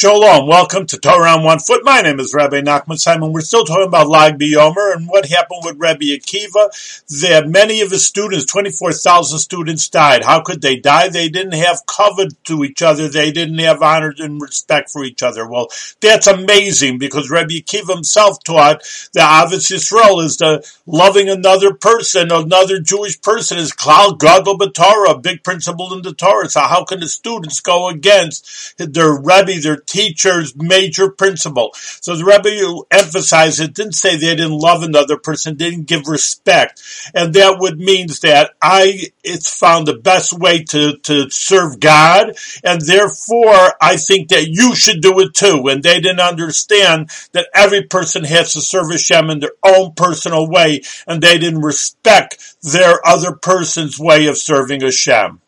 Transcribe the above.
Shalom, welcome to Torah on One Foot. My name is Rabbi Nachman Simon. We're still talking about Lag BaOmer and what happened with Rabbi Akiva. That many of his students, 24,000 students died. How could they die? They didn't have kavod to each other. They didn't have honor and respect for each other. Well, that's amazing because Rabbi Akiva himself taught that Ahavas Yisrael is the loving another person, another Jewish person is Klal Gadol B'Torah, a big principle in the Torah. So how can the students go against their Rebbe, their teacher's major principle. So the Rebbe emphasized it, didn't say they didn't love another person, didn't give respect. And that would means that I, it's found the best way to, to serve God. And therefore, I think that you should do it too. And they didn't understand that every person has to serve Hashem in their own personal way. And they didn't respect their other person's way of serving Hashem.